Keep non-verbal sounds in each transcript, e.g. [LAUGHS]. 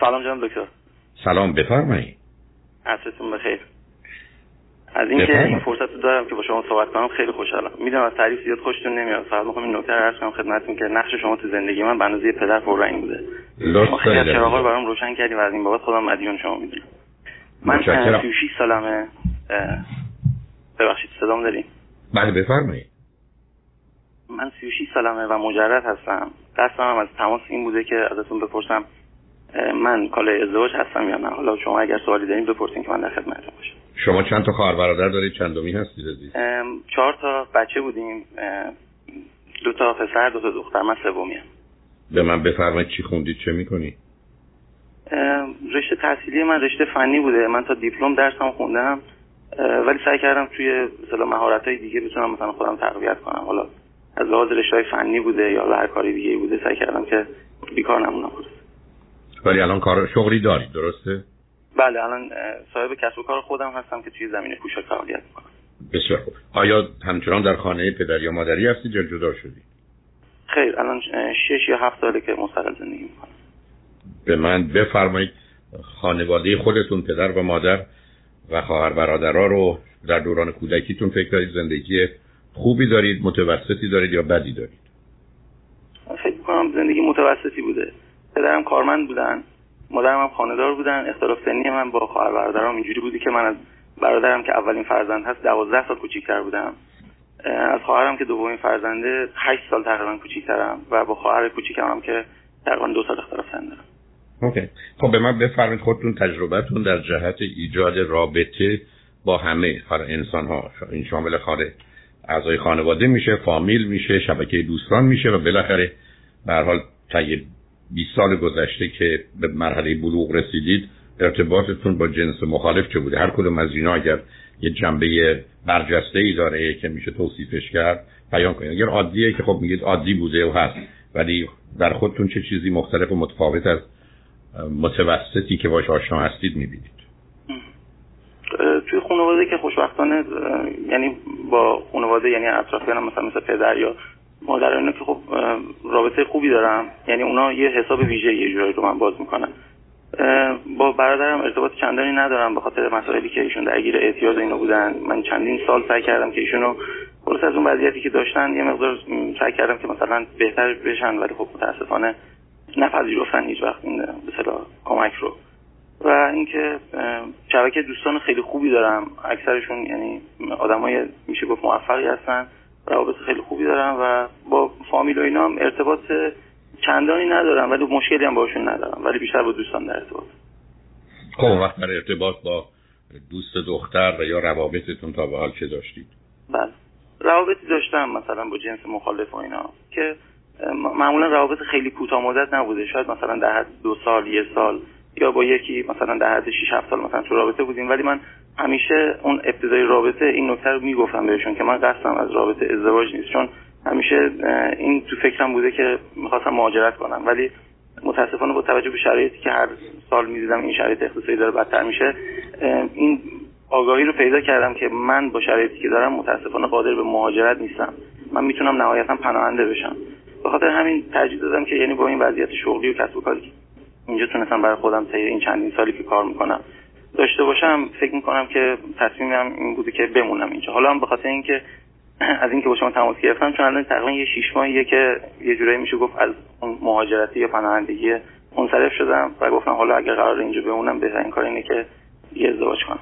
سلام جناب دکتر. سلام بفرمایید عصرتون بخیر. از اینکه این فرصت رو دارم که با شما صحبت کنم خیلی خوشحالم. می‌دونم از تعریف زیاد خوشتون نمیاد. فقط می‌خوام این نکته رو عرض کنم خدمتتون که نقش شما تو زندگی من به اندازه پدر پررنگ بوده. شما خیلی از چراغا برام روشن کردیم و از این بابت خودم مدیون شما می‌دونم. من 36 سالمه. ببخشید صدام داریم بله بفرمایید من 36 سالمه و مجرد هستم. قصدم هم از تماس این بوده که ازتون بپرسم من کالای ازدواج هستم یا نه؟ حالا شما اگر سوالی دارین بپرسین که من در خدمتتون باشم. شما چند تا خواهر برادر دارید؟ چندمی هستید عزیز؟ چهار تا بچه بودیم. دو تا پسر دو تا دختر. من سومیم به من بفرمایید چی خوندید چه می‌کنی؟ رشته تحصیلی من رشته فنی بوده. من تا دیپلم درسم خوندم. ولی سعی کردم توی مثلا مهارت های دیگه بتونم مثلا خودم تقویت کنم. حالا از لحاظ رشته فنی بوده یا هر کاری دیگه بوده سعی کردم که بیکار نمونم. ولی الان کار شغلی دارید درسته؟ بله الان صاحب کسب و کار خودم هستم که توی زمینه پوشاک فعالیت می‌کنم. بسیار خوب. آیا همچنان در خانه پدر یا مادری هستید یا جدا شدید خیر الان شش یا هفت ساله که مستقل زندگی می‌کنم. به من بفرمایید خانواده خودتون پدر و مادر و خواهر برادرها رو در دوران کودکیتون فکر دارید زندگی خوبی دارید متوسطی دارید یا بدی دارید؟ فکر کنم زندگی متوسطی بوده. پدرم کارمند بودن مادرم هم خاندار بودن اختلاف سنی من با خواهر برادرام اینجوری بودی که من از برادرم که اولین فرزند هست دوازده سال کوچیکتر بودم. از خواهرم که دومین فرزنده هشت سال تقریبا کوچیکترم و با خواهر کوچیکم هم که تقریبا دو سال اختلاف سن دارم. اوکی. خب به من بفرمایید خودتون تجربتون در جهت ایجاد رابطه با همه انسان ها این شامل خاله اعضای خانواده میشه فامیل میشه شبکه دوستان میشه و بالاخره به هر حال 20 سال گذشته که به مرحله بلوغ رسیدید ارتباطتون با جنس مخالف چه بوده؟ هر کدوم از اینا اگر یه جنبه برجسته ای داره که میشه توصیفش کرد بیان کنید. اگر عادیه که خب میگید عادی بوده و هست ولی در خودتون چه چیزی مختلف و متفاوت از متوسطی که باش آشنا هستید می‌بینید؟ توی خانواده که خوشبختانه یعنی با خانواده یعنی اطرافیانم مثلا مثل پدر یا مادر اینا که خب رابطه خوبی دارم. یعنی اونا یه حساب ویژه یه جوری رو من باز می‌کنن. با برادرم ارتباط چندانی ندارم به خاطر مسائلی که ایشون درگیر اعتیاد اینا بودن. من چندین سال سعی کردم که ایشونو خلاص از اون وضعیتی که داشتن یه مقدار سعی کردم که مثلا بهتر بشن ولی خب متاسفانه نپذیرفتن هیچ وقت این به کمک رو. و اینکه شبکه دوستان خیلی خوبی دارم. اکثرشون یعنی آدمای میشه گفت موفقی هستن. روابط خیلی خوبی دارم و با فامیل و اینا هم ارتباط چندانی ندارم ولی مشکلی هم باشون ندارم ولی بیشتر با دوستان در ارتباط. خب وقت در ارتباط با دوست دختر و یا روابطتون تا به حال چه داشتید؟ بله. روابطی داشتم مثلا با جنس مخالف و اینا که معمولا روابط خیلی کوتاه مدت نبوده. شاید مثلا در حد دو سال یه سال یا با یکی مثلا در حد 6 7 سال مثلا تو رابطه بودیم. ولی من همیشه اون ابتدای رابطه این نکته رو می‌گفتم بهشون که من قصدم از رابطه ازدواج نیست چون همیشه این تو فکرم بوده که می‌خواستم مهاجرت کنم. ولی متاسفانه با توجه به شرایطی که هر سال می‌دیدم این شرایط اقتصادی داره بدتر میشه این آگاهی رو پیدا کردم که من با شرایطی که دارم متاسفانه قادر به مهاجرت نیستم. من می‌تونم نهایتا پناهنده بشم. به خاطر همین ترجیح دادم که یعنی با این وضعیت شغلی و کسب و کاری اینجا تونستم برای خودم طی این چندین سالی که کار می‌کنم داشته باشم فکر می‌کنم که تصمیمم این بوده که بمونم اینجا. حالا هم به خاطر اینکه [CLEARS THROAT] از اینکه با شما تماس گرفتم چون الان تقریبا یه شیش ماهیه که یه جورایی میشه گفت از اون مهاجرتی یا پناهندگی منصرف شدم و گفتم حالا اگر قرار اینجا بمونم بهترین کار اینه که یه ازدواج کنم.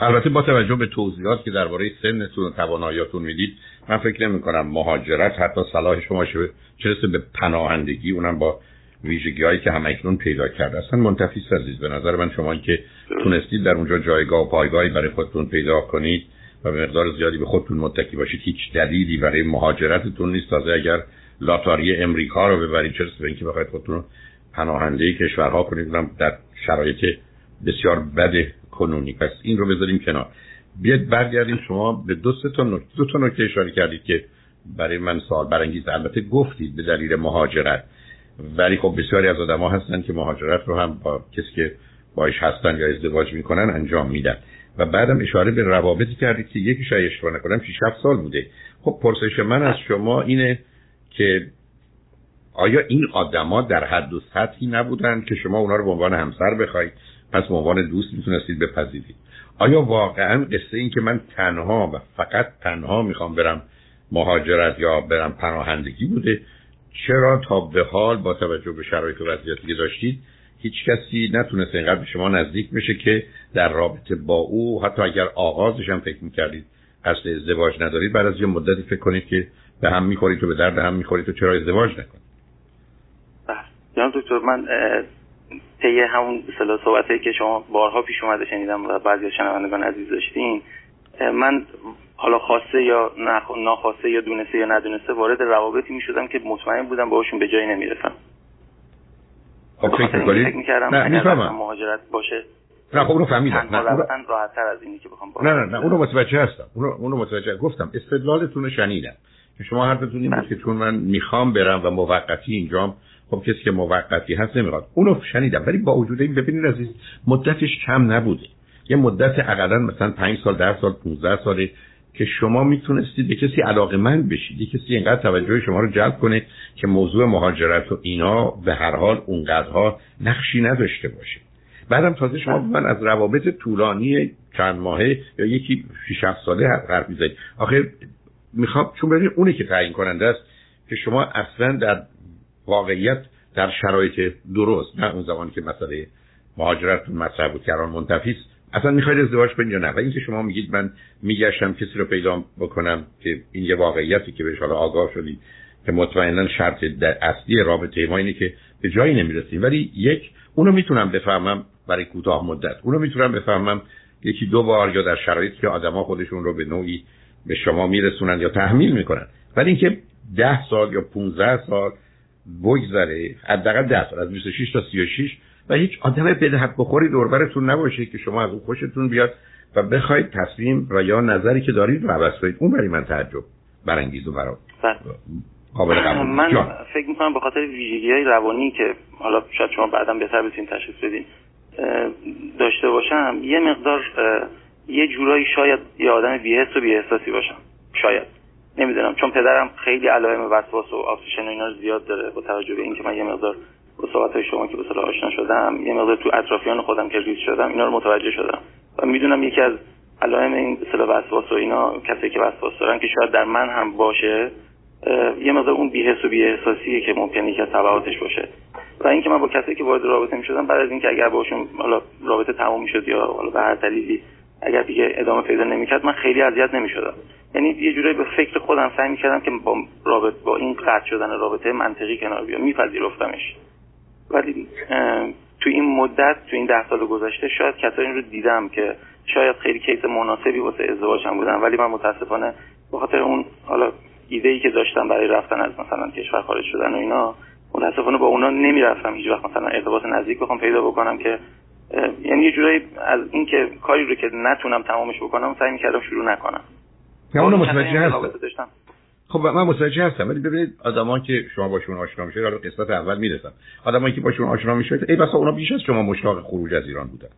البته با توجه به توضیحات که درباره سنتون و تواناییاتون می‌دید من فکر نمی کنم مهاجرت حتی صلاح شما چه چرسه به پناهندگی اونم با ویژگی هایی که همکنون پیدا کرده اصلا منتفی عزیز به نظر من شما که تونستید در اونجا جایگاه و پایگاهی برای خودتون پیدا کنید و به مقدار زیادی به خودتون متکی باشید هیچ دلیلی برای مهاجرتتون نیست. تازه اگر لاتاری امریکا رو ببرید چرا به اینکه بخواید خودتون رو پناهنده کشورها کنید در شرایط بسیار بد کنونی. پس این رو بذاریم کنار. بیاد برگردیم شما به دو تا نکته. دو تا نکته اشاره کردید که برای من سوال برانگیز. البته گفتید به دلیل مهاجرت. ولی خب بسیاری از آدم ها هستن که مهاجرت رو هم با کسی که باش هستن یا ازدواج می‌کنن انجام میدن. و بعدم اشاره به روابطی کردید که یکی شاید اشتباه نکنم 6 7 سال بوده. خب پرسش من از شما اینه که آیا این آدما در حد و سطحی نبودن که شما اونا رو به عنوان همسر بخواید؟ پس به عنوان دوست می‌تونستید بپذیرید. آیا واقعا قصه این که من تنها و فقط تنها می‌خوام برم مهاجرت یا برم پناهندگی بوده؟ چرا تا به حال با توجه به شرایط و وضعیتی که داشتید هیچ کسی نتونست اینقدر به شما نزدیک بشه که در رابطه با او حتی اگر آغازش هم فکر می‌کردید قصد ازدواج ندارید بعد از یه مدتی فکر کنید که به هم می‌خورید و به درد هم می‌خورید و چرا ازدواج نکنید؟ بله. جناب دکتر من طی همون صلاح صحبتی که شما بارها پیش اومده شنیدم و بعضی شنوندگان عزیز داشتین من حالا خواسته یا ناخواسته یا دونسته یا ندونسته وارد روابطی می شدم که مطمئن بودم باهاشون به جایی نمی‌رسم. خب فکر می‌کنید نه مهاجرت باشه. نه خب اونو فهمیدم. نه اونو... راحت تر از اینی که بخوام نه نه نه اونو متوجه هستم. اونو اونو متوجه گفتم استدلالتون رو شنیدم. شما حرفتون این بود که چون من می‌خوام برم و موقتی اینجام خب کسی که موقتی هست نمی‌خواد. اونو شنیدم. ولی با وجود این ببینید عزیز مدتش کم نبوده. یه مدت اقلا مثلا 5 سال 10 سال 15 ساله که شما می‌تونستید به کسی علاقه من بشید یه کسی اینقدر توجه شما رو جلب کنه که موضوع مهاجرت و اینا به هر حال اونقدرها نقشی نداشته باشه. بعدم تازه شما من از روابط طولانی چند ماهه یا یکی 6 ساله حرف می‌زنید. آخه می‌خوام چون ببینید اونی که تعیین کننده است که شما اصلا در واقعیت در شرایط درست نه اون زمانی که مسئله مهاجرت مطرح بود که الان منتفی اصلا می‌خواید ازدواج کنید یا نه؟ و اینکه شما میگید من میگشتم کسی رو پیدا بکنم که این یه واقعیتی که بهش حالا آگاه شدید که مطمئنا شرط در اصلی رابطه ما اینه که به جایی نمی‌رسیم. ولی یک اونو می‌تونم بفهمم برای کوتاه مدت. اونو می‌تونم بفهمم یکی دو بار یا در شرایطی که آدما خودشون رو به نوعی به شما میرسونن یا تحمیل می‌کنن. ولی اینکه ده سال یا 15 سال بگذره حداقل ده سال از 26 تا 36 و هیچ آدم بدهد بخوری دوربرتون نباشه که شما از اون خوشتون بیاد و بخواید تصمیم و یا نظری که دارید رو عوض کنید. اون برای من تعجب. برانگیز و برای بله. قابل قبول. من فکر می‌کنم به خاطر ویژگی های روانی که حالا شاید شما بعدا بهتر بتونید تشخیص بدین داشته باشم یه مقدار یه جورایی شاید یه آدم بیهست و بیهستاسی باشم. شاید. نمی‌دونم. چون پدرم خیلی علائم وسواس و آفریشن و اینا زیاد داره با توجه به اینکه من یه مقدار با صحبت شما که به صلاح آشنا شدم یه مقدار تو اطرافیان خودم که ریز شدم اینا رو متوجه شدم. و می‌دونم یکی از علائم این به وسواس و اینا کسی که وسواس دارن که شاید در من هم باشه یه مقدار اون بیهس و بیاحساسیه که ممکنه که تبعاتش باشه. و اینکه من با کسی که وارد رابطه می‌شدم بعد از اینکه اگر باشون حالا رابطه تموم می‌شد یا حالا به هر دلیلی اگر دیگه ادامه پیدا نمی‌کرد من خیلی اذیت نمی‌شدم. یعنی یه جورایی به فکر خودم سعی می‌کردم که با رابطه با این قطع شدن رابطه منطقی کنار بیام میپذیرفتمش. ولی تو این مدت تو این ده سال گذشته شاید کسایی رو دیدم که شاید خیلی کیس مناسبی واسه ازدواجم بودن. ولی من متاسفانه به خاطر اون حالا ایده ای که داشتم برای رفتن از مثلا کشور خارج شدن و اینا متاسفانه با اونا نمی‌رفتم هیچ وقت مثلا ارتباط نزدیک بخوام پیدا بکنم که یعنی یه جورایی از اینکه کاری رو که نتونم تمامش بکنم سعی می‌کردم شروع نکنم. نه اونو متوجه هستم خب من متوجه هستم ولی ببینید آدما که شما باشون آشنا میشید حالا قسمت اول می‌رسم. آدمایی که باشون آشنا میشید ای بسا اونا بیش از شما مشتاق خروج از ایران بودن.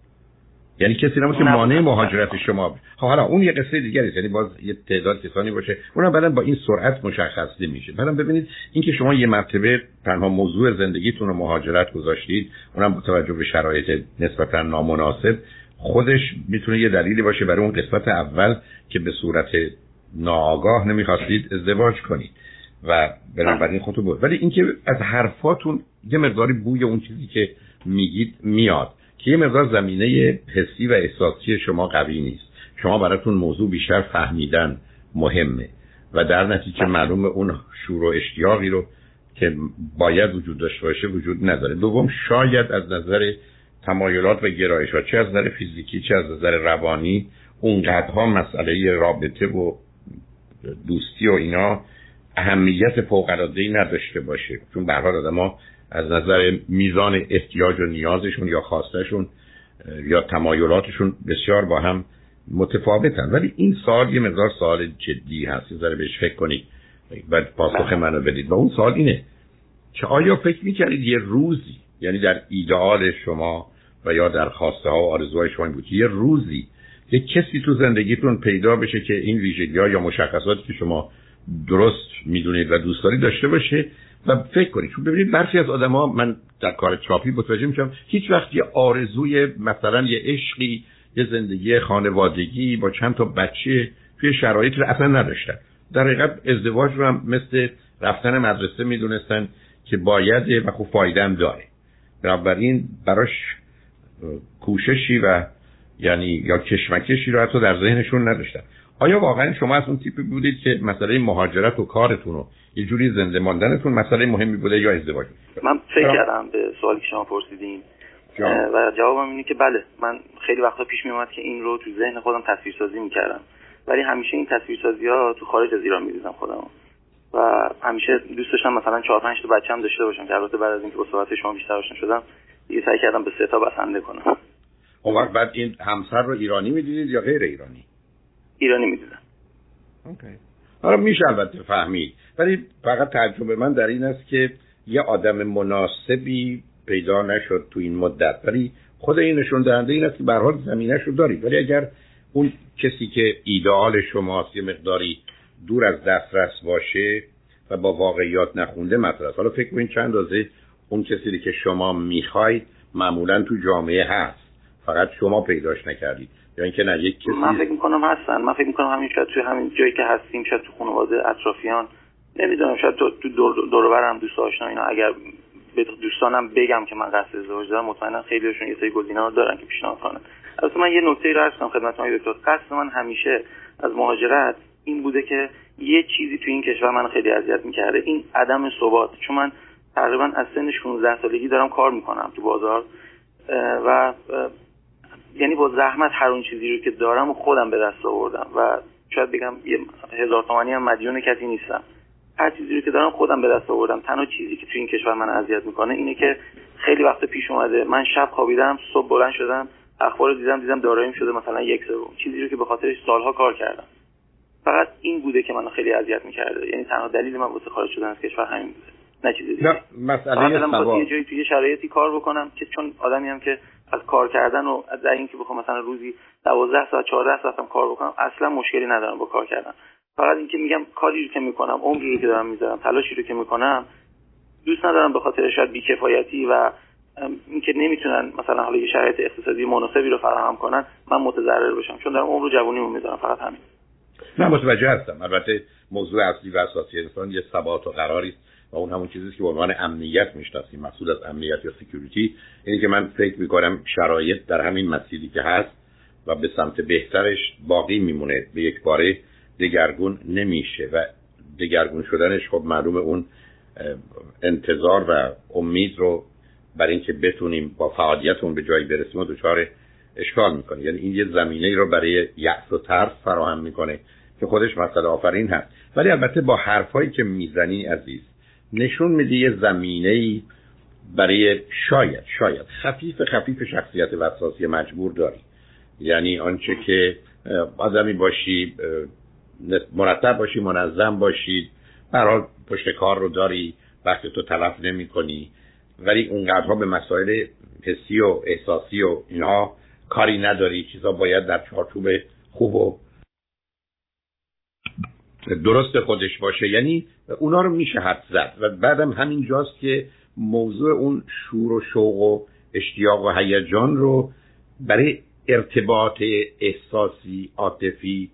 یعنی کسی نبود که مانع مهاجرت شما خب حالا اون یه قصه دیگری است یعنی باز یه تعداد کسانی باشه اونم بعدا با این سرعت مشخص نمیشه. بعدم ببینید اینکه شما یه مرتبه تنها موضوع زندگیتون رو مهاجرت گذاشتید اونم با توجه به شرایط نسبتا نامناسب خودش می‌تونه یه دلیلی باشه برای اون قسمت اول که به صورت ناآگاه نمی‌خواستید ازدواج کنید و بنابراین خودتون بود ولی اینکه از حرفاتون یه مقداری بوی اون چیزی که میگید میاد که یه مقدار زمینه حسی و احساسی شما قوی نیست. شما براتون موضوع بیشتر فهمیدن مهمه. و در نتیجه معلوم اون شور و اشتیاقی رو که باید وجود داشته باشه وجود نداره. دوم شاید از نظر تمایلات و گرایش ها چه از نظر فیزیکی چه از نظر روانی اونقدرها مسئله رابطه و دوستی و اینا اهمیت فوق نداشته باشه. چون به هر حال از نظر میزان احتیاج و نیازشون یا خواستشون یا تمایلاتشون بسیار با هم متفاوتن. ولی این سال یه مقدار سال جدی هست. یه ذره بهش فکر کنید و پاسخ بله. منو بدید. و اون سال اینه که آیا فکر می‌کردید یه روزی یعنی در ایدئال شما و یا در خواسته ها و آرزوهای شما بود یه روزی یه کسی تو زندگیتون پیدا بشه که این ویژگی یا مشخصاتی که شما درست می‌دونید و دوست دارید داشته باشه و فکر کنید. چون ببینید برخی از آدما من در کار چاپی متوجه میشم هیچ وقت یه آرزوی مثلا یه عشقی یه زندگی خانوادگی با چند تا بچه توی شرایط رو اصلا نداشتن. در حقیقت ازدواج رو هم مثل رفتن مدرسه می‌دونستن که باید و خوب فایده هم داره. بنابراین براش کوششی و یعنی یا کشمکشی رو حتی در ذهنشون نداشتن. آیا واقعا شما از اون تیپی بودید که مسئله مهاجرت و کارتون رو یه جوری زنده ماندنتون مسئله مهمی بوده یا ازدواج من فکر کردم به سوالی که شما پرسیدین. و جوابم اینه که بله من خیلی وقتا پیش میومد که این رو تو ذهن خودم تصویرسازی می‌کردم. ولی همیشه این تصویرسازی ها تو خارج از ایران می‌دیدم خودم و همیشه دوست داشتم مثلا چهار پنج تا بچه‌م داشته باشم که البته بعد از اینکه با صحبت شما بیشتر آشنا شدم دیگه سعی کردم به سه تا بسنده کنم. اون وقت بعد این همسر رو ایرانی می‌دیدید یا غیر ایرانی؟ ایرانی می‌دیدم اوکی. حالا میشه البته فهمید. ولی فقط تجربه من در این است که یه آدم مناسبی پیدا نشد تو این مدت. ولی خود این نشون دهنده این است که به حال زمینه رو دارید. ولی اگر اون کسی که ایدئال شماست یه مقداری دور از دسترس باشه و با واقعیات نخونده مطرح حالا فکر کنید چند اندازه اون کسی که شما می‌خواید معمولا تو جامعه هست. فقط شما پیداش نکردید. یا اینکه نه یک کسی من فکر می‌کنم هستن. من فکر می‌کنم همین شاید توی همین جایی که هستیم شاید تو خانواده اطرافیان نمی‌دونم شاید تو دور دور دوست آشنا اینا. اگر به دوستانم بگم که من قصد ازدواج دارم مطمئنا خیلیشون یه سری گزینه‌ها دارن که پیشنهاد کنن. البته من یه نکته رو عرض کنم خدمت شما دکتر. قصد من همیشه از مهاجرت این بوده که یه چیزی تو این کشور من خیلی اذیت می‌کرده. این عدم ثبات. چون من تقریبا از سن 16 سالگی دارم کار می‌کنم تو بازار و یعنی با زحمت هر اون چیزی رو که دارم و خودم به دست آوردم و شاید بگم یه هزار تومانی هم مدیون کسی نیستم. هر چیزی رو که دارم خودم به دست آوردم. تنها چیزی که تو این کشور من اذیت می‌کنه اینه که خیلی وقت پیش اومده من شب خوابیدم صبح بلند شدم اخبار رو دیدم دیدم داراییم شده مثلا یک سوم. چیزی رو که به خاطرش سالها کار کردم. فقط این بوده که منو خیلی اذیت می‌کرده. یعنی تنها دلیل من واسه خارج شدن از کشور همین بوده. نه چیزی دیگه. مسئله یه جایی توی شرایطی کار بکنم که چون آدمی هم که از کار کردن و در اینکه بخوام مثلا روزی 12 ساعت 14 ساعت هم کار بکنم اصلا مشکلی ندارم با کار کردن. فقط اینکه میگم کاری رو که می‌کنم عمری که دارم می‌ذارم تلاشی رو که می‌کنم دوست ندارم به خاطر شاید بیکفایتی و اینکه نمی‌تونن مثلا حالا یه شرایط اقتصادی مناسبی رو فراهم کنن من متضرر بشم. چون دارم عمر جوونیمو می‌ذارم فقط همین. نه متوجه هستم. البته موضوع اصلی و اساسی انسان یه ثبات و قراری است. و اون همون چیزی که به عنوان امنیت می‌شناسیم مسئول از امنیت یا سکیوریتی اینه که من فکر می‌کنم شرایط در همین مسیری که هست و به سمت بهترش باقی میمونه. به یک باره دگرگون نمیشه و دگرگون شدنش خب معلوم اون انتظار و امید رو برای اینکه بتونیم با فعالیتمون به جایی برسیم و دچار اشکال می‌کنه. یعنی این یه زمینه رو برای یأس و ترس فراهم می‌کنه که خودش مسئله آفرین هست. ولی البته با حرفایی که می‌زنی عزیز نشون میده یه زمینه ای برای شاید شاید خفیف خفیف شخصیت وسواسی مجبور داری. یعنی آنچه که آدمی باشی مرتب باشی منظم باشی برای پشت کار رو داری وقتی تو تلف نمی کنی ولی اونقدرها به مسائل حسی و احساسی و اینها کاری نداری. چیزا باید در چارچوب خوب و درست خودش باشه. یعنی اونا رو میشه حد زد و بعدم همین جاست که موضوع اون شور و شوق و اشتیاق و هیجان رو برای ارتباط احساسی عاطفی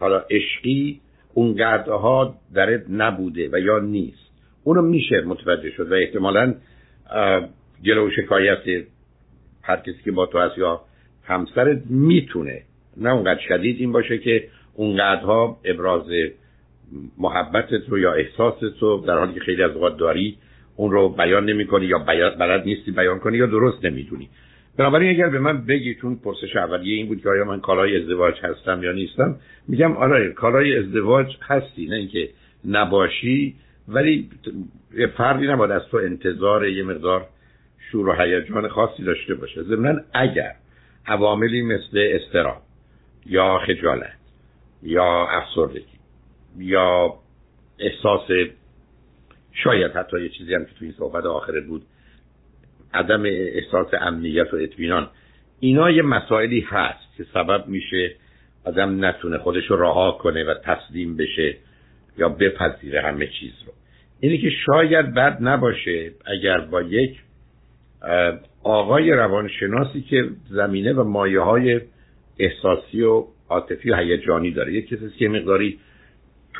حالا عشقی اونقدرها درت نبوده و یا نیست. اونو میشه متوجه شد و احتمالا گلو و شکایت هر کسی که با تو هست یا همسرت می‌تونه. نه اونقدر شدید این باشه که اونقدرها ابراز محبتت رو یا احساست رو در حالی که خیلی از اوقات داری اون رو بیان نمی کنی یا بلد نیستی بیان کنی یا درست نمی‌دونی. بنابراین اگر به من بگی چون پرسش اولیه این بود که آیا من کالای ازدواج هستم یا نیستم میگم آره کالای ازدواج هستی نه اینکه نباشی ولی فردی نباید از تو انتظار یه مقدار شور و هیجان خاصی داشته باشه. ضمنا اگر عواملی مثل استرام یا خجالت یا افسردگی یا احساس شاید حتی یه چیزی هم که توی صحبت آخرت بود عدم احساس امنیت و اطمینان اینا یه مسائلی هست که سبب میشه آدم نتونه خودش رو رها کنه و تسلیم بشه یا بپذیره همه چیز رو. اینه که شاید بد نباشه اگر با یک آقای روانشناسی که زمینه و مایه های احساسی و عاطفی و هیجانی داره. یک کسی که مقداری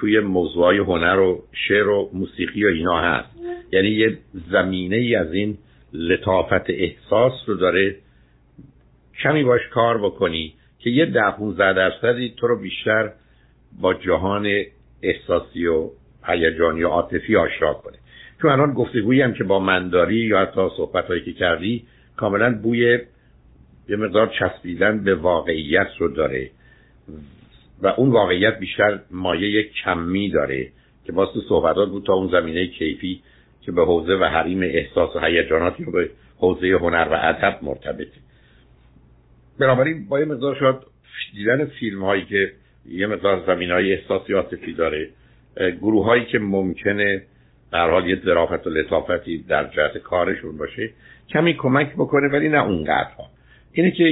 توی موضوعای هنر و شعر و موسیقی و اینا هست. یعنی یه زمینه ای از این لطافت احساس رو داره کمی باش کار بکنی که یه ده 15 درصدی تو رو بیشتر با جهان احساسی و هیجانی و عاطفی آشنا کنه. چون الان گفتگویی هم که با منداری یا حتی صحبت هایی که کردی کاملا بوی یه مقدار چسبیدن به واقعیت رو داره. و اون واقعیت بیشتر مایه کمی داره که باز تو صحبتات بود تا اون زمینه کیفی که به حوزه و حریم احساس و هیجاناتی رو به حوزه هنر و ادب مرتبطه بنابراین با یه مقدار شاید دیدن فیلم هایی که یه مقدار زمین های احساسی عاطفی داره گروه هایی که ممکنه در حال یه ظرافت و لطافتی در جهت کارشون باشه کمی کمک بکنه ولی نه اونقدر ها اینه که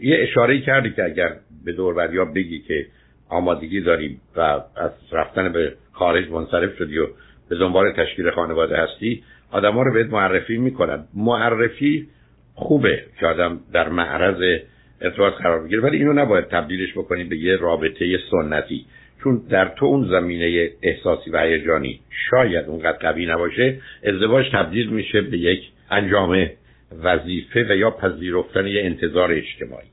یه اشاره کردی که اگر به یا بگی که آمادگی داریم و از رفتن به خارج منصرف شدی و به دنبال تشکیل خانواده هستی آدم ها رو بهت معرفی می‌کنن. معرفی خوبه که آدم در معرض ارتباط قرار بگیره ولی اینو نباید تبدیلش بکنی به یه رابطه سنتی. چون در تو اون زمینه احساسی و هیجانی شاید اونقدر قوی نباشه ازدواج تبدیل میشه به یک انجام وظیفه و یا پذیرفتن یه انتظار اجتماعی.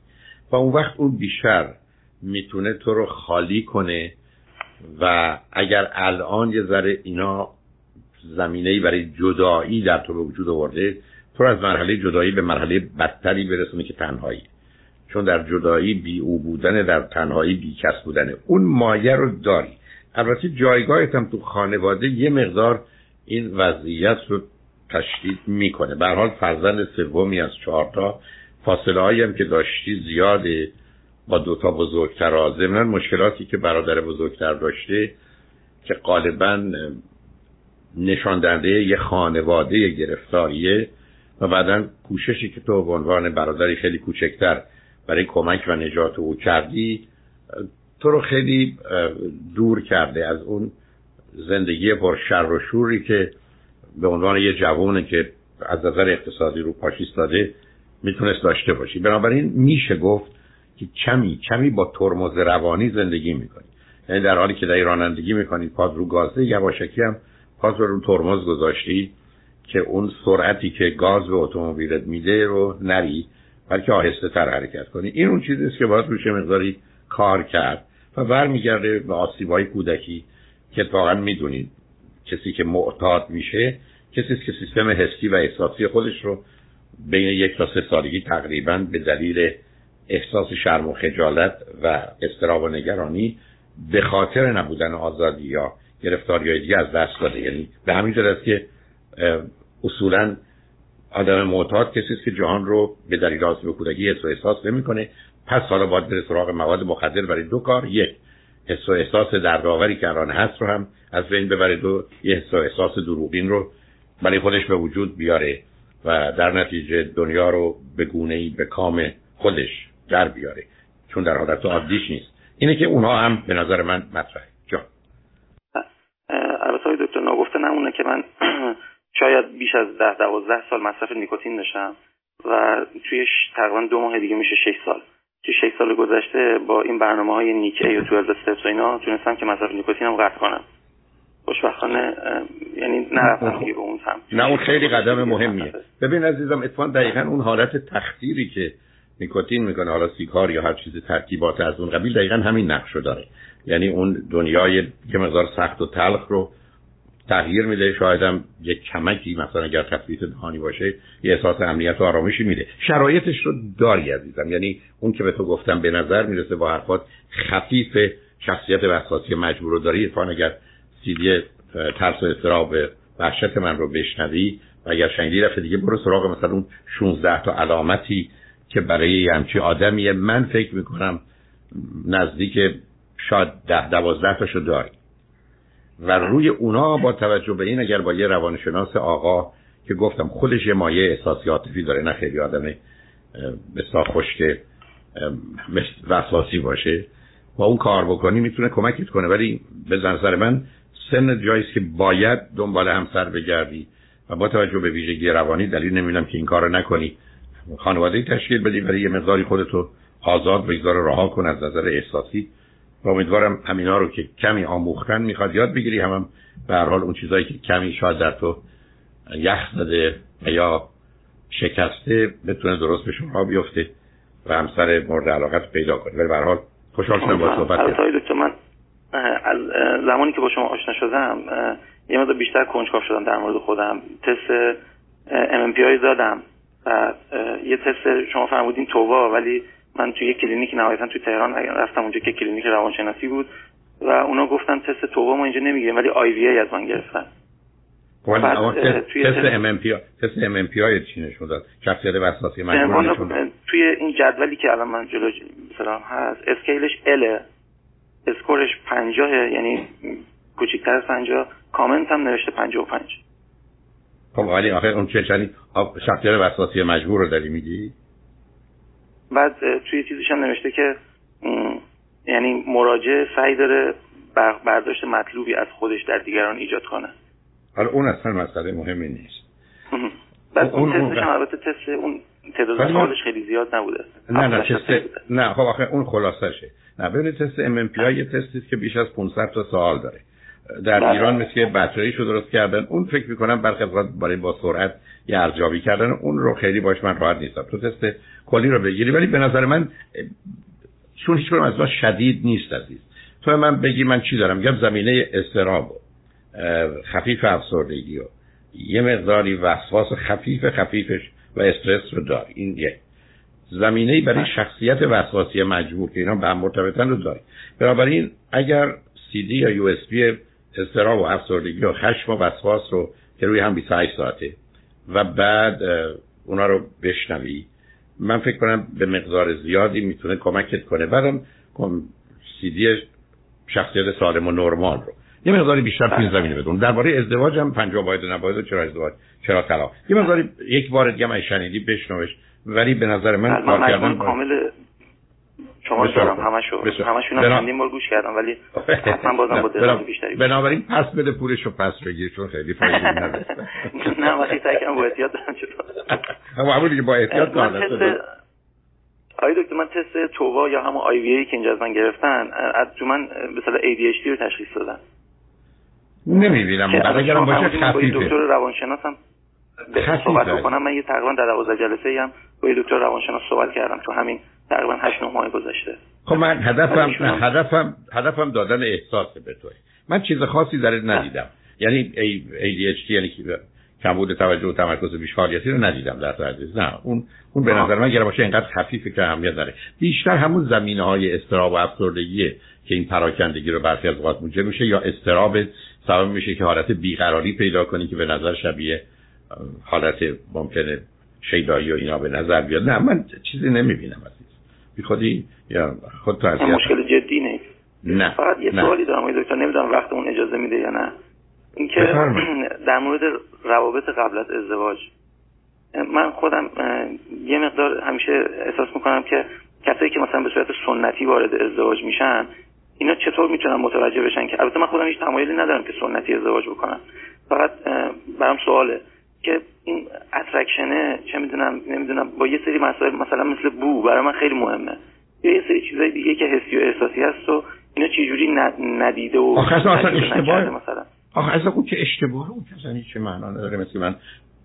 و اون وقت اون بیشتر می‌تونه تو رو خالی کنه و اگر الان یه ذره اینا زمینه برای جدایی در تو به وجود آورده تو از مرحله جدایی به مرحله بدتری برسونه که تنهایی. چون در جدایی بی او بودن در تنهایی بی کس بودنه اون مایه رو داری. البته جایگاهت هم تو خانواده یه مقدار این وضعیت رو تشدید می‌کنه. به حال فرزند سومی از چهارتا فاصله هایی هم که داشتی زیاده با دوتا بزرگتر ضمنا مشکلاتی که برادر بزرگتر داشته که غالبا نشان دهنده یه خانواده گرفتاریه و بعدا کوششی که تو به عنوان برادری خیلی کوچکتر برای کمک و نجات او کردی تو رو خیلی دور کرده از اون زندگی پر شر و شوری که به عنوان یه جوونه که از نظر اقتصادی رو پاشی داده می‌تونست داشته باشی. بنابراین میشه گفت که کمی کمی با ترمز روانی زندگی می‌کنی. یعنی در حالی که در رانندگی می‌کنی پاد رو گازه یواشکی هم پاد رو ترمز گذاشتی که اون سرعتی که گاز به اتومبیلت میده رو نری بلکه آهسته تر حرکت کنی. این اون چیزی است که باید روش مقداری کار کرد و برمیگرده به آسیبای کودکی که واقعا می‌دونید کسی که معتاد میشه کسی که سیستم حسی و احساسی خودش رو بین یک تا سه سالگی تقریبا به دلیل احساس شرم و خجالت و استراب و نگرانی به خاطر نبودن آزادی یا گرفتاری های دیگه از دست داده. یعنی به همین است که اصولا آدم معتاد کسی که جهان رو به دلیل آسیب کودکی حس و احساس نمی‌کنه. پس حالا باید بره سراغ مواد مخدر برای دو کار. یک حس و احساس دردآوری که الان هست رو هم از بین ببره. دو یه حس و احساس دروغین رو برای خودش به وجود بیاره. و در نتیجه دنیا رو به گونه ای به کام خودش در بیاره. چون در حالت عادیش نیست. اینه که اونها هم به نظر من مطرحه. جان. البته دکتر ناگفته نمونه که من [CLEARS THROAT] شاید بیش از ده دوازده سال مصرف نیکوتین داشتم و توی تقریبا دو ماه دیگه میشه شش سال. توی شش سال گذشته با این برنامه های نیکه و تو استپس و اینا تونستم که مصرف نیکوتین هم قطع کنم. خوشبختانه یعنی نرفتم به اون سمت. نه اون خیلی قدم مهمیه. ببین عزیزم اتفاقا دقیقا اون حالت تخدیری که نیکوتین می‌کنه حالا سیکار یا هر چیز ترکیبات از اون قبیل دقیقا همین نقش داره. یعنی اون دنیای که مقدار سخت و تلخ رو تغییر میده. شاید هم یک کمکی مثلا اگر تفریط دهانی باشه یه احساس امنیت و آرامشی میده. شرایطش رو داری عزیزم. یعنی اون که به تو گفتم به نظر می‌رسه با حرفات خفیف شخصیت وسواسی مجبور رو داری اتفاقا اگر سیدی ترس و اضطراب وحشت من رو بشنوی و اگر شنیدی رفته دیگه برو سراغ مثلا اون 16 تا علامتی که برای همچی آدمیه. من فکر می‌کنم نزدیک شاید ده دوازده تاشو داری. و روی اونا با توجه به این اگر با یه روانشناس آقا که گفتم خودش یه مایه احساسی عاطفی داره نه خیلی آدم بسا خشک وسواسی باشه با اون کار بکنی می‌تونه کمکت کنه. ولی به نظر من سن جایی که باید دنبال همسر بگردی و با توجه به ویژگی روانی دلیل نمی‌دونم که این کارو نکنی. خانواده تشکیل بدی برای یه مقداری خودتو آزاد بگذار رها کن از نظر احساسی. و امیدوارم همینا رو که کمی آموختن می‌خواد یاد بگیری هم, به هر حال اون چیزایی که کمی شاید در تو یخ زده یا شکسته بتونه درست به شما بیفته و همسر مورد علاقت پیدا کنی. ولی به هر حال خوشحال شدم با صحبت من از زمانی که با شما آشنا شدم یه مقدار بیشتر کنجکاو شدم در مورد خودم. تست MMPI دادم و یه تست شما فرمودین TOVA ولی من توی یه کلینیک نهایتا توی تهران رفتم اونجا که کلینیک روانشناسی بود و اونا گفتن تست TOVA ما اینجا نمی‌گیریم ولی IVA از من گرفتن. تست ام ام پی تست ام ام پی آی چی نشون داد؟ شخصیت وسواسی مجبور توی این جدولی که الان من جلو مثلا هست اسکیلش ال اسکورش 50 یعنی کوچیکتر از 50 کامنت هم نوشته 55 خب ولی آخه اون چه چنی شخصیت وسواسی مجبور رو داری میگی؟ بعد توی چیزش هم نوشته که یعنی مراجع سعی داره برداشت مطلوبی از خودش در دیگران ایجاد کنه. حالا اون اصلا مسئله مهمی نیست. بعد اون, اون تستش هم البته تست اون تعداد سوالش خیلی زیاد نبوده. نه نه تست نه خب آخه اون خلاصشه نه ببینید تست ام ام پی یه تستی که بیش از 500 تا سوال داره. در بله. ایران مثل بطری شو درست کردن اون فکر می‌کنم برخی برای با سرعت یه ارزیابی کردن اون رو خیلی باش من راحت نیستم. تو تست کلی رو بگیری ولی به نظر من چون هیچ از ما شدید نیست عزیز. تو من بگی من چی دارم؟ میگم زمینه استراب و خفیف افسردگی و. یه مقداری وسواس خفیف خفیفش و استرس رو دار. این یک زمینه برای شخصیت وسواسی مجبور که اینا به هم مرتبطن رو داری بنابراین اگر سی دی یا یو اس بی استراب و افسردگی و خشم و وسواس رو که روی هم 28 ساعته و بعد اونا رو بشنوی من فکر کنم به مقدار زیادی می‌تونه کمکت کنه. بعدم سی دی شخصیت سالم و نرمال رو. یه مقداری بیشتر تو این بله. زمینه بدون. درباره ازدواج هم پنجاه باید نباید چرا ازدواج؟ چرا طلاق؟ یه مقداری یک بار دیگه من شنیدی بشنوش. ولی به نظر من کار کردن کامل شما دارم. همشو همشون هم چندین بار گوش کردم ولی من [LAUGHS] بازم با دقت بیشتری بنابراین پس بده پولشو پس بگیر چون خیلی فایده نداره. [LAUGHS] نه وقتی سعی کردم با احتیاط دارم چطور؟ [LAUGHS] همون دیگه با احتیاط کار دکتر من تست تووا یا همون آی وی ای که اینجا از من گرفتن از تو من مثلا ADHD رو تشخیص دادن. نمی‌بینم. اگرم باشه خفیفه. دکتر روانشناسم؟ صحبت بکنم. من یه تقریبا در 12 جلسه هم با یه دکتر روانشناس صحبت کردم تو همین تقریبا 8 9 ماه گذشته. خب من هدفم هدفم هدفم دادن احساس به توی من چیز خاصی در ندیدم. یعنی ADHD یعنی کمبود توجه و تمرکز بیش فعالیتی رو ندیدم در عزیز نه اون اون به نظر من گره باشه اینقدر خفیفه که اهمیت داره بیشتر همون زمینه های استراب و افسردگیه که این پراکندگی رو برخی از اوقات موجب میشه یا استراب سبب میشه که حالت بیقراری پیدا کنی که به نظر شبیه حالت ممکنه شیدایی و اینا به نظر بیاد. نه من چیزی نمی‌بینم عزیز. بی خودی یا خود تو مشکل جدی نیست. نه فقط یه سوالی دارم دکتر. نمی‌دونم وقت اون اجازه میده یا نه. اینکه در مورد روابط قبل از ازدواج من خودم یه مقدار همیشه احساس می‌کنم که کسایی که مثلا به صورت سنتی وارد ازدواج میشن اینا چطور می‌تونن متوجه بشن که البته من خودم هیچ تمایلی ندارم که سنتی ازدواج بکنم. فقط برام سواله که این اترکشنه چه می‌دونم نمی‌دونم با یه سری مسائل مثلا مثل بو برای من خیلی مهمه. یا یه سری چیزای دیگه که حسی و احساسی هست و اینا چجوری ندیده و اصلا اشتباه مثلا. آخه اصلا اون که اشتباه اون که چه معنا نداره. مثل من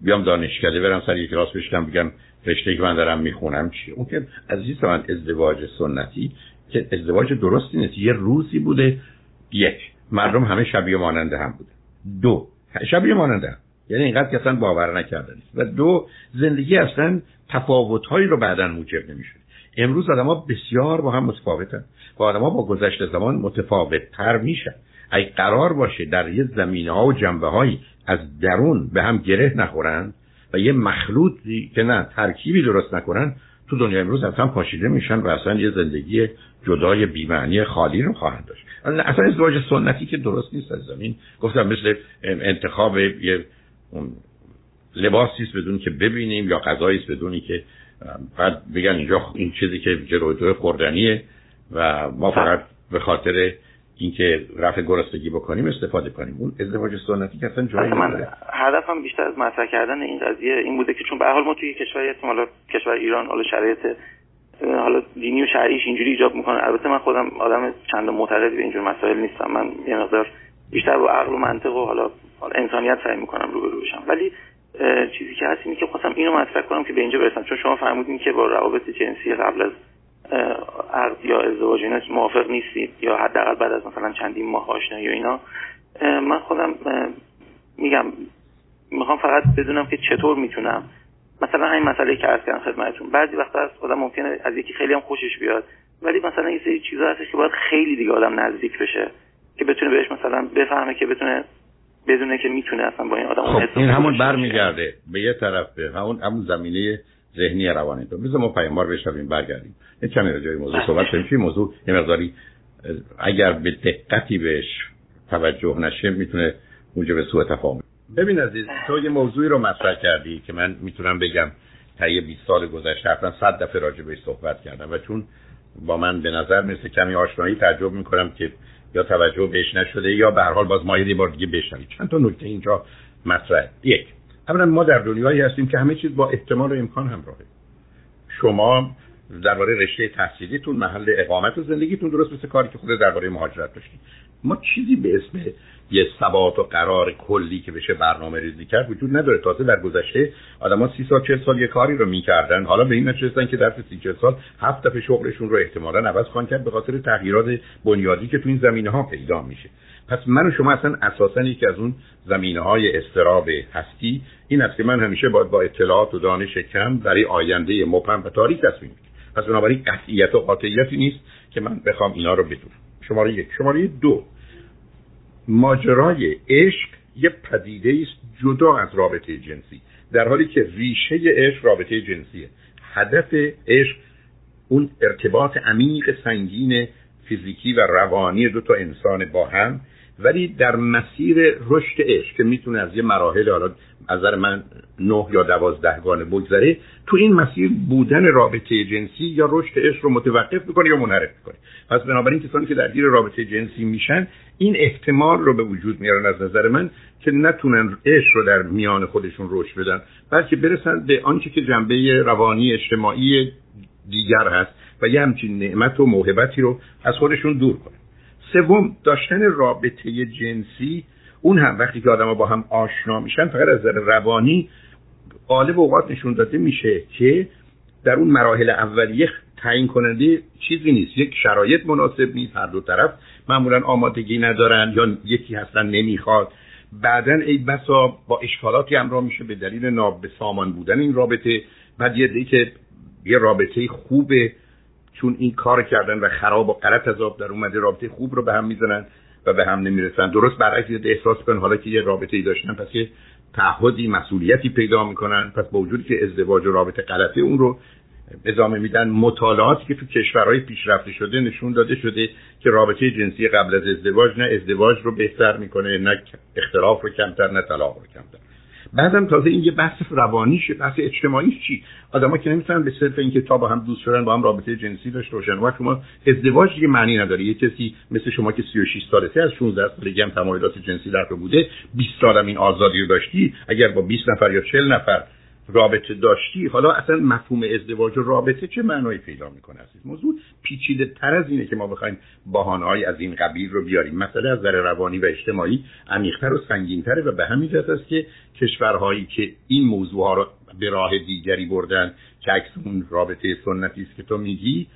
بیام دانشکده برم سر یک کلاس بشتم بگم رشته که من دارم می‌خونم چی؟ اون که عزیز من ازدواج سنتی که ازدواج درستی نیست یه روزی بوده یک. مردم همه شبیه ماننده هم بوده. دو. شبیه ماننده هم. یعنی اینقدر که اصلا باور نکرده نیست. و دو زندگی اصلا تفاوتهایی رو بعدا موجب نمیشه. امروز آدم ها بسیار با هم متفاوتن. و آدم ها با گذشت زمان متفاوت تر میشن. اگه قرار باشه در یه زمینه ها و جنبه هایی از درون به هم گره نخورن و یه مخلوطی که نه ترکیبی درست نکنن تو دنیا امروز اصلا پاشیده میشن و اصلا یه زندگی جدای بیمعنی خالی رو خواهند داشت. اصلا ازدواج سنتی که درست نیست از زمین. گفتم مثل انتخاب یه لباسی است بدون که ببینیم یا غذایی است بدونی که بعد بگن اینجا این چیزی که جلوی خوردنیه و ما فقط به خاطر اینکه رفع گرسنگی بکنیم استفاده کنیم. اون ازدواج سنتی که اصلا جایی من هدفم بیشتر از مطرح کردن این قضیه این بوده که چون به حال ما توی کشوری هستیم حالا کشور ایران حالا شرایط حالا دینی و شرعیش اینجوری ایجاب می‌کنه. البته من خودم آدم چند معتقدی به اینجور مسائل نیستم. من یه مقدار بیشتر با عقل و منطق و حالا انسانیت سعی می‌کنم رو بشم. ولی چیزی که هست اینه که خواستم اینو مطرح کنم که به اینجا برسم. چون شما فرمودین که با روابط جنسی قبل از عقد یا ازدواج اینا موافق نیستید یا حداقل بعد از مثلا چندین ماه آشنایی و اینا. من خودم میگم می‌خوام فقط بدونم که چطور می‌تونم مثلا این مسئله که عرض کردم خدمتتون. بعضی وقتا از خودم ممکنه از یکی خیلی هم خوشش بیاد. ولی مثلا یه سری چیزا هستش که باید خیلی دیگه آدم نزدیک بشه که بتونه بهش مثلا بفهمه که بتونه بدونه که می‌تونه اصلا با این آدم خب این همون برمیگرده به یه طرف به همون همون زمینه ذهنی روانی تو. بذار ما پیاموار بشنویم برگردیم. یه کمی جای موضوع صحبت کنیم. چی موضوع؟ یه مقداری اگر به دقتی بهش توجه نشه می‌تونه موجب سوء تفاهم ببین عزیز تو یه موضوعی رو مطرح کردی که من می‌تونم بگم طی 20 سال گذشته حتما 100 دفعه راجع بهش صحبت کردم و چون با من به نظر مثل کمی آشنایی تعجب می‌کنم که یا توجه بهش نشده یا به هر حال باز ما یه بار دیگه بشنوید چند تا نکته اینجا مطرح. یک اولا ما در دنیایی هستیم که همه چیز با احتمال و امکان همراهه. شما درباره رشته تحصیلیتون محل اقامت و زندگیتون درست مثل کاری که خود درباره مهاجرت داشتید. ما چیزی به اسم یه ثبات و قرار کلی که بشه برنامه ریزی کرد وجود نداره. تازه در گذشته آدما سی سال چه سال یه کاری رو می‌کردن. حالا به این نتیجه که در سی چه سال هفت دفعه شغلشون رو احتمالا عوض خواهند کرد به خاطر تغییرات بنیادی که تو این زمینه ها پیدا میشه. پس من و شما اصلا اساسا یکی از اون زمینه های استراب هستی. این است که من همیشه باید با اطلاعات و دانش کم برای آینده مبهم و تاریک تصمیم پس بنابراین قطعیت و قاطعیتی نیست که من بخوام اینا رو بدونم. شماره یک. شماره دو. ماجرای عشق یه پدیده است جدا از رابطه جنسی. در حالی که ریشه عشق رابطه جنسیه. هدف عشق اون ارتباط عمیق سنگین فیزیکی و روانی دو تا انسان با هم ولی در مسیر رشد عشق که می‌تونه از یه مراحل حالا از نظر من نه یا دوازده گانه بگذره تو این مسیر بودن رابطه جنسی یا رشد عشق رو متوقف می‌کنه یا منحرف می‌کنه. پس بنابراین کسانی که درگیر رابطه جنسی میشن این احتمال رو به وجود میارن از نظر من که نتونن عشق رو در میان خودشون رشد بدن بلکه برسن به آنچه که جنبه روانی اجتماعی دیگر هست و یه همچین نعمت و موهبتی رو از خودشون دور کنن. سوم داشتن رابطه جنسی. اون هم وقتی که آدم با هم آشنا میشن فقط از نظر روانی غالب اوقات نشون داده میشه که در اون مراحل اولیه تعیین کننده چیزی نیست. یک شرایط مناسب نیست هر دو طرف معمولا آمادگی ندارن یا یکی هستن نمی‌خواد. بعدا ای بسا با اشکالاتی همراه میشه به دلیل ناب سامان بودن این رابطه. بعد یه که یه رابطه خوبه چون این کار کردن و خراب و غلط از آب در اومده رابطه خوب رو به هم می‌زنن و به هم نمی‌رسن. درست برعکس احساس کن حالا که یه رابطه ای داشتن پس یه تعهدی مسئولیتی پیدا می‌کنن. پس با وجودی که ازدواج و رابطه غلطه اون رو ادامه میدن. مطالعاتی که تو کشورهای پیشرفته شده نشون داده شده که رابطه جنسی قبل از ازدواج نه ازدواج رو بهتر می‌کنه نه اختلاف رو کمتر نه طلاق رو کمتر. بعدم تازه این یه بحث روانیشه بحث اجتماعی چی؟ آدما که نمی‌تونن به صرف اینکه تا با هم دوست شدن با هم رابطه جنسی داشته باشن. شما ازدواج دیگه معنی نداره. یه کسی مثل شما که 36 سالته از 16 سالگی هم تمایلات جنسی در بوده 20 سالم این آزادی رو داشتی اگر با 20 نفر یا 40 نفر رابطه داشتی. حالا اصلا مفهوم ازدواج و رابطه چه معنایی پیدا می‌کنه عزیز؟ موضوع پیچیده تر از اینه که ما بخوایم بهانه‌ای از این قبیل رو بیاریم. مثلا از نظر روانی و اجتماعی عمیق‌تر و سنگین‌تره و به همین جهت است که کشورهایی که این موضوع ها رو به راه دیگری بردن که اون رابطه سنتی است که تو میگی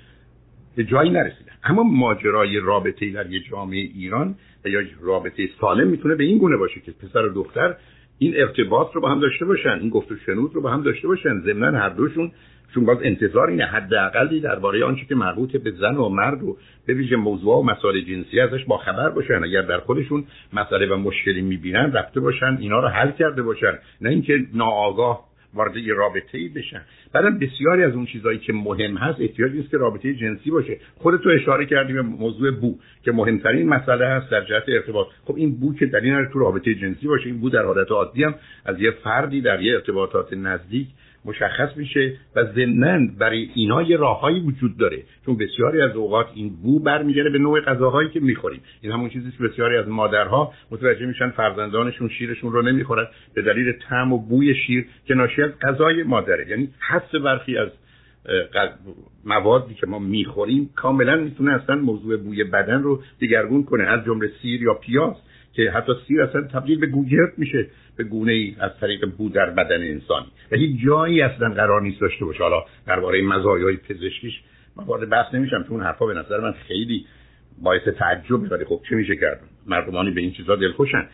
به جایی نرسیدن. اما ماجرای رابطه در یه جامعه ایران و یا رابطه سالم می‌تونه به این گونه باشه که پسر و دختر این ارتباط رو با هم داشته باشن این گفت و شنود رو با هم داشته باشن. ضمن هر دوشون چون باز انتظار اینه حداقلی درباره آنچه که مربوط به زن و مرد و به ویژه موضوع و مسائل جنسی ازش با خبر باشن. اگر در خودشون مسئله و مشکلی می‌بینن رفته باشن اینا رو حل کرده باشن. نه اینکه ناآگاه وارد یه رابطه ای بشن. بعدم بسیاری از اون چیزهایی که مهم هست احتیاج نیست که رابطه جنسی باشه. خودتو اشاره کردیم به موضوع بو که مهمترین مسئله هست در جهت ارتباط. خب این بو که در این تو رابطه جنسی باشه. این بو در حالت عادی هم از یه فردی در یه ارتباطات نزدیک مشخص میشه و ضمنا برای اینا یه راههایی وجود داره. چون بسیاری از اوقات این بو برمیگره به نوع غذاهایی که می‌خوریم. این همون چیزی که بسیاری از مادرها متوجه میشن فرزندانشون شیرشون رو نمی‌خورن. به دلیل طعم و بوی شیر که ناشی از غذای مادره. یعنی حس برخی از موادی که ما می‌خوریم کاملا می‌تونه اصلا موضوع بوی بدن رو دگرگون کنه. از جمله سیر یا پیاز که حتی سیر اصلا تبدیل به گوگرد میشه به گونه ای از طریق بو در بدن انسانی و هیچ جایی اصلا قرار نیست داشته باشه. حالا درباره مزایای پزشکیش من وارد بحث نمیشم چون حرفا به نظر من خیلی باعث تعجب ولی خب چه میشه کرد؟ مردمانی به این چیزا دلخوشن.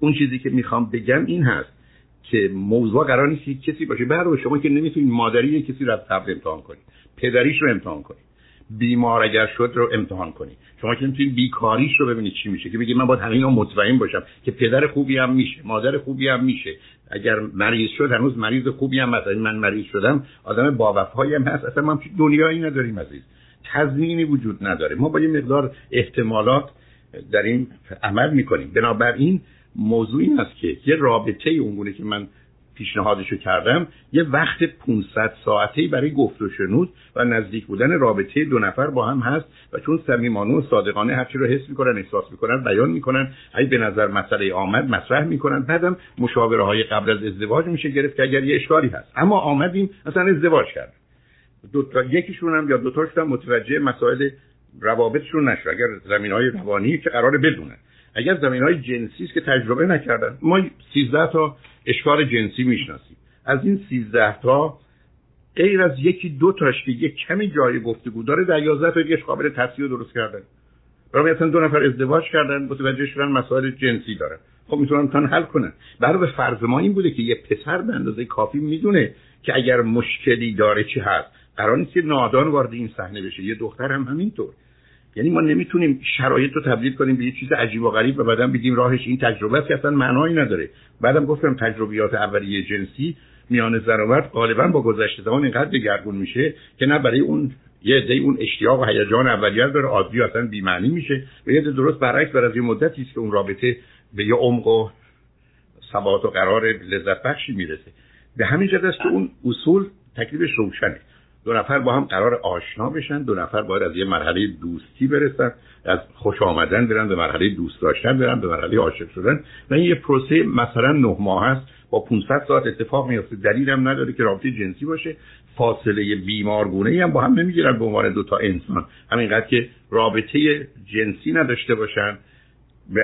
اون چیزی که می‌خوام بگم این هست که موضوع قرار نیست کسی باشه. برای شما که نمی‌تونید مادری کسی رو از قبل امتحان کنید. پدریش رو امتحان کنید. بیمار اگر شد رو امتحان کنید شما که می‌تونید بیکاریش رو ببینید چی میشه که بگید من باید همه مطمئن باشم که پدر خوبی هم میشه مادر خوبی هم میشه. اگر مریض شد هنوز مریض خوبی هم مثلا من مریض شدم آدم با هم هست. اصلا ما دنیایی نداریم عزیز. تضمینی وجود نداره. ما با یه مقدار احتمالات در این عمل می‌کنیم. بنابراین موضوع این است که یه رابطه اونگونه که من پیشنهادشو کردم یه وقت 500 ساعته برای گفت و شنود و نزدیک بودن رابطه دو نفر با هم هست و چون صمیمانه و صادقانه هرچی رو حس می‌کنن احساس می‌کنن بیان می‌کنن اگه به نظر مسئله آمد مطرح می‌کنن بعدم مشاوره های قبل از ازدواج میشه گرفت که اگر یه اشکالی هست. اما آمدیم مثلا ازدواج کرد دو تا یکیشون هم یا دو تاشون متوجه مسائل روابطشون نشه اگر زمین های روانی که قرار بدونن. اگر زمین جنسی است که تجربه نکردن. ما 13 تا اشکال جنسی می‌شناسیم. از این 13 تا غیر از یکی دو تاش که یک کمی جای گفتگو داره در 11 تا قابل تصحیح درست کردن. برای مثلا دو نفر ازدواج کردن متوجه شدن مسائل جنسی دارن. خب می‌تونن تن حل کنن. برای به فرض ما این بوده که یه پسر به اندازه کافی می‌دونه که اگر مشکلی داره چی هست. قرار نیست که نادان وارد این صحنه بشه. یه دختر هم همینطور. یعنی ما نمی‌تونیم شرایط رو تبدیل کنیم به یه چیز عجیب و غریب و بعدم بگیم راهش این تجربه است که اصلا معنایی نداره. بعدم گفتم تجربیات اولیه جنسی میان زن و مرد غالبا با گذشته زمان اینقدر دگرگون میشه که نه برای اون یه عده اون اشتیاق و هیجان اولیه داره عادی اصلا بی‌معنی میشه. و یه درست برعکس بر از یه مدتی است که اون رابطه به یه عمق و ثبات و قرار لذت بخشی می‌رسه. به همین جهت است که اون اصول تکلیفش روشنه. دو نفر با هم قرار آشنا بشن دو نفر باید از یه مرحله دوستی برسن از خوش آمدن برن به مرحله دوست داشتن برن به مرحله عاشق شدن. و این یه پروسه مثلا نه ماه هست با 500 ساعت اتفاق میفته دلیل هم نداره که رابطه جنسی باشه. فاصله بیمارگونه ای هم با هم نمی‌گیرن به عنوان دو تا انسان. همینقدر که رابطه جنسی نداشته باشن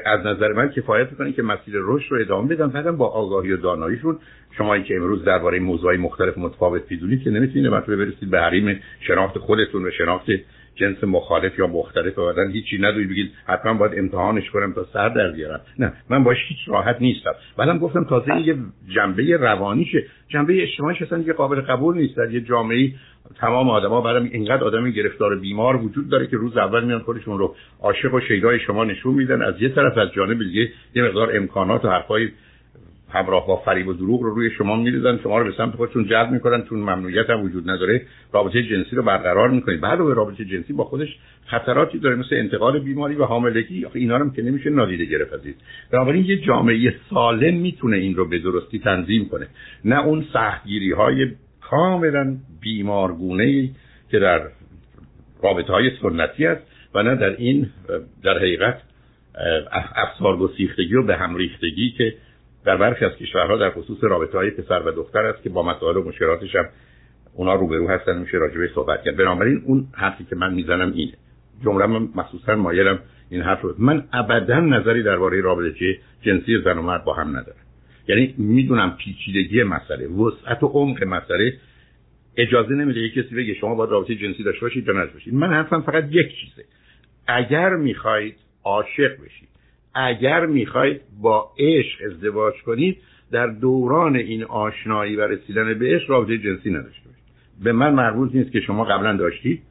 از نظر من کفایت می‌کنه که مسیر رشد رو ادامه بدن بعدم با آگاهی و داناییشون. شما که امروز درباره موضوعی مختلف متفاوت می‌دونید که نمی‌تونید مرتبه برسید به حریم شناخت خودتون و شناخت جنس مخالف یا مختلف و بعدن هیچی ندوید بگید حتما باید امتحانش کنم تا سر در بیارم. نه من باش هیچ راحت نیستم. بعدم گفتم تازه یه جنبه روانیشه. جنبه اجتماعیش اصلا یه قابل قبول نیست. در یه جامعه تمام آدما برام اینقدر آدم گرفتار بیمار وجود داره که روز اول میان خودشون رو عاشق و شیدای شما نشون میدن. از یه طرف از جانب دیگه یه مقدار امکانات و حرفای همراه با فریب و دروغ رو روی شما میریزن. شما رو به سمت خودشون جلب می‌کنن. چون ممنوعیت هم وجود نداره. رابطه جنسی رو برقرار می‌کنید. بعد به رابطه جنسی با خودش خطراتی داره مثل انتقال بیماری و حاملگی. اینا هم که نمیشه نادیده گرفت عزیز. بنابراین یه جامعه سالم می‌تونه این رو به درستی تنظیم کنه. نه اون سختگیری های کاملا بیمارگونه که در رابطه های سنتی است و نه در این در حقیقت افسار گسیختگی و به هم ریختگی که در برخی از کشورها در خصوص رابطه های پسر و دختر است که با مسائل و مشکلاتش هم اونا روبرو هستن میشه راجبه صحبت کرد. بنابراین اون حرفی که من می‌زنم اینه. جمله من مخصوصا مایلم این حرف رو. من ابدا نظری درباره رابطه جنسی زن و مرد با هم ندارم. یعنی می‌دونم پیچیدگی مسئله وسعت و عمق مسئله. اجازه نمیده یک کسی بگه شما باید رابطه جنسی داشته باشید یا باشید. من حرفم فقط یک چیزه. اگر می‌خواید عاشق بشید اگر می‌خواید با عشق ازدواج کنید در دوران این آشنایی و رسیدن به عشق رابطه جنسی نداشته باشید. به من مربوط نیست که شما قبلا داشتید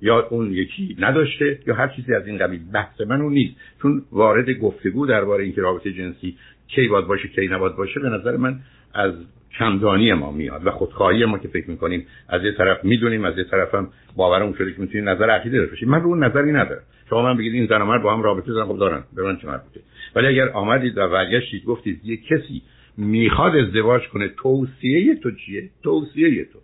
یا اون یکی نداشته یا هر چیزی از این قبیل. بحث من اون نیست. چون وارد گفتگو درباره اینکه رابطه جنسی کی باید باشه کی نباید باشه به نظر من از کمدانی ما میاد و خودخواهی ما که فکر می‌کنیم از یه طرف می‌دونیم از یه طرف هم باورمون شده که می‌تونیم نظر عقیده داشته باشیم. من رو اون نظری ندارم. شما من بگید این زن و مرد با هم رابطه دارن خب دارن. به من چه مربوطه؟ ولی اگر آمدید و برگشتید گفتید یه کسی می‌خواد ازدواج کنه توصیه تو چیه؟ توصیه تو.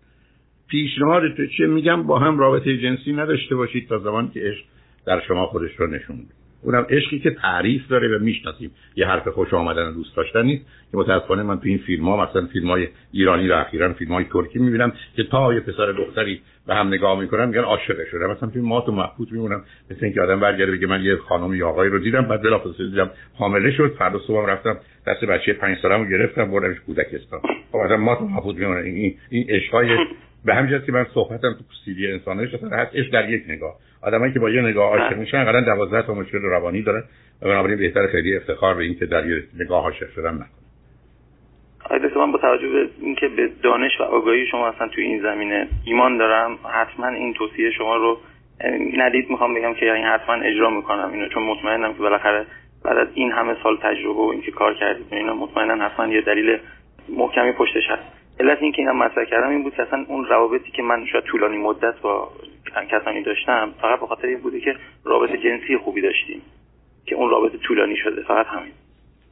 پیشنهاد تو چیه؟ میگم با هم رابطه جنسی نداشته باشید تا زمان که عشق در شما خودش رو نشون بده اونم عشقی که تعریف داره و می‌شناسیم. یه حرف خوش آمدن و دوست داشتن نیست. که متاسفانه من تو این فیلم ها مثلا فیلم های ایرانی رو اخیرا فیلم های ترکی می‌بینم که تا یه پسر دختری به هم نگاه می‌کنن میگن عاشق شده. مثلا توی مات و محبوط میمونم. مثل اینکه آدم برگرده بگه من یه خانم یا آقایی رو دیدم بعد بلافاصله دیدم حامله شد. فردا صبحم رفتم دست بچه 5 سالمو گرفتم بردمش کودکستان خب آدم مات و محبوط میمونه این این عشقای به همین که من صحبتم تو سیدی انسانش اصلا هست عشق در یک نگاه. آدمایی که با یه نگاه عاشق میشن قرار 12 تا مشکل روانی دارن و بنابراین بهتر خیلی افتخار به اینکه در یه نگاه عاشق شدن نکنه آیده من با توجه به اینکه به دانش و آگاهی شما اصلا توی این زمینه ایمان دارم حتما این توصیه شما رو ندید. می‌خوام بگم که یعنی حتما اجرا می‌کنم اینو چون مطمئنم که بالاخره بعد از این همه سال تجربه و اینکه کار کردید اینا مطمئنا حتما یه دلیل محکمی پشتش هست. علت اینکه اینم مطرح کردم این بود که اصلا اون روابطی که من شاید طولانی مدت با کسانی داشتم فقط به خاطر این بوده که رابطه جنسی خوبی داشتیم که اون رابطه طولانی شده فقط همین.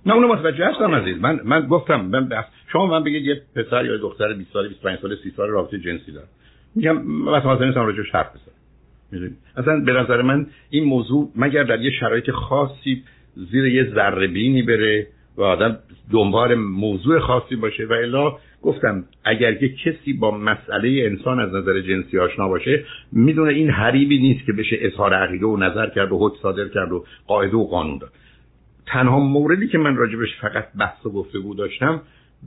نه اونو متوجه هستم عزیز. من من گفتم من شما من بگید یه پسر یا دختر 20 ساله 25 ساله 30 ساله رابطه جنسی داره میگم مثلا مثلا نیستم راجعش حرف بزنم. اصلا به نظر من این موضوع مگر در یه شرایط خاصی زیر یه ذره بینی بره؟ و آدم دنبال موضوع خاصی باشه و الا گفتم اگر یه کسی با مسئله انسان از نظر جنسی آشنا باشه می‌دونه این حریبی نیست که بشه اظهار عقیده و نظر کرد و حد صادر کرد و قاعده و قانون داد. تنها موردی که من راجبش فقط بحث و گفتگو داشتم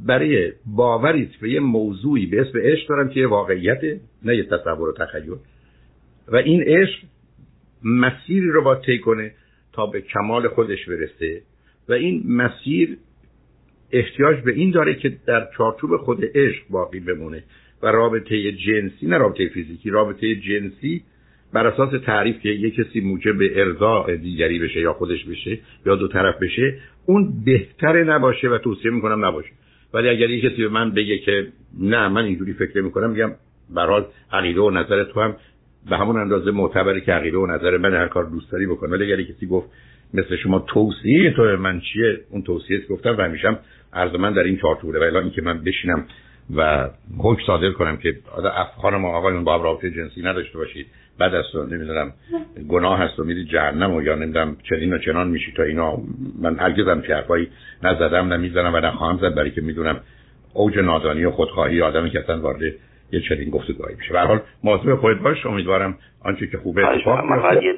برای باوری به یه موضوعی به اسم عشق دارم که واقعیت نه یه تصور و تخیل. و این عشق مسیری رو با طی کنه تا به کمال خودش برسه. و این مسیر احتیاج به این داره که در چارچوب خود عشق باقی بمونه و رابطه جنسی نه رابطه فیزیکی رابطه جنسی بر اساس تعریف که یک کسی موجب ارضاء دیگری بشه یا خودش بشه یا دو طرف بشه اون بهتره نباشه و توصیه می‌کنم نباشه. ولی اگر یک کسی به من بگه که نه من اینجوری فکر می‌کنم میگم برحال عقیده و نظر تو هم به همون اندازه معتبره که عقیده و نظر من هر کار دوست داری بکن. ولی اگر کسی گفت مثل شما توصیه تو من چیه؟ اون توصیه گفتم و همیشم عرض من در این چارچوبه و الا که من بشینم و حکم صادر کنم که خانم آقایون با رابطه جنسی نداشته باشید. بعد از نمی‌دونم گناه هست و میرید جهنم و یا نمی‌دونم چنین و چنان میشی تا اینا. من هرگز هم حرفایی نزدم نمی‌زنم و نخواهم زد برای که می‌دونم اوج نادانی و خودخواهی آدمی که اصلا وارد یه چنین گفتگوهایی میشه. به هر حال موضوع خودت باش. امیدوارم آنچه که خوبه اتفاق بیفته. یه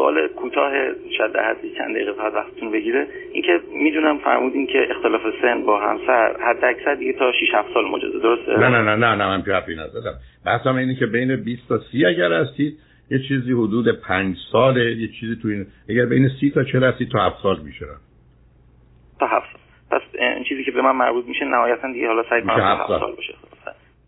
سوال کوتاه شاید حدی چند دقیقه فقط وقتتون بگیره. اینکه می‌دونم فرمودین که اختلاف سن با همسر حد اکثر دیگه تا 6 7 سال مجازه درسته؟ نه نه نه نه نه من حرفی نزدم بحثم اینه که بین 20 تا 30 اگر هستید یه چیزی حدود 5 ساله یه چیزی تو این اگر بین 30 تا 40 هستید تا 7 سال میشه. تا 7 سال. پس این چیزی که به من مربوط میشه نهایتا دیگه حالا سعی کنم 7 سال باشه.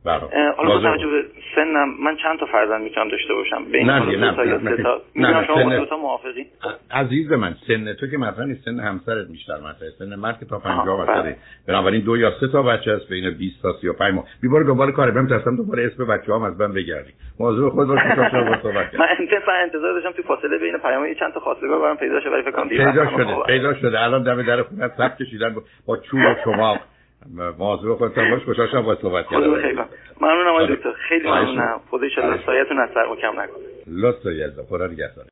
حالا با توجه به سنم من چند تا فرزند می‌تونم داشته باشم؟ بین نه نه تا می‌دونم شما دو تا موافقی؟ عزیز من سن تو که مثلا نیست سن همسرت بیشتر مثلا سن مرد که تا 50 واسه بنابراین دو یا سه تا بچه هست بین 20 تا 35 ماه. بیبار دوباره کار برم ترسم دوباره اسم بچه‌هام از من بگردی موضوع خود رو شما با صحبت [LAUGHS] من انتظار انتظار داشتم تو فاصله بین پیام چند تا خواستگار برام پیدا شه ولی فکر کنم پیدا شده پیدا شده. الان دم در خونه صف کشیدن با چوب شما موضوع خودتان باش خوشحال با صحبت کردم. ممنونم آقای دکتر. خیلی ممنونم. خدا ان سایتون از سر کم نکنه. لطف خدا نگهدار.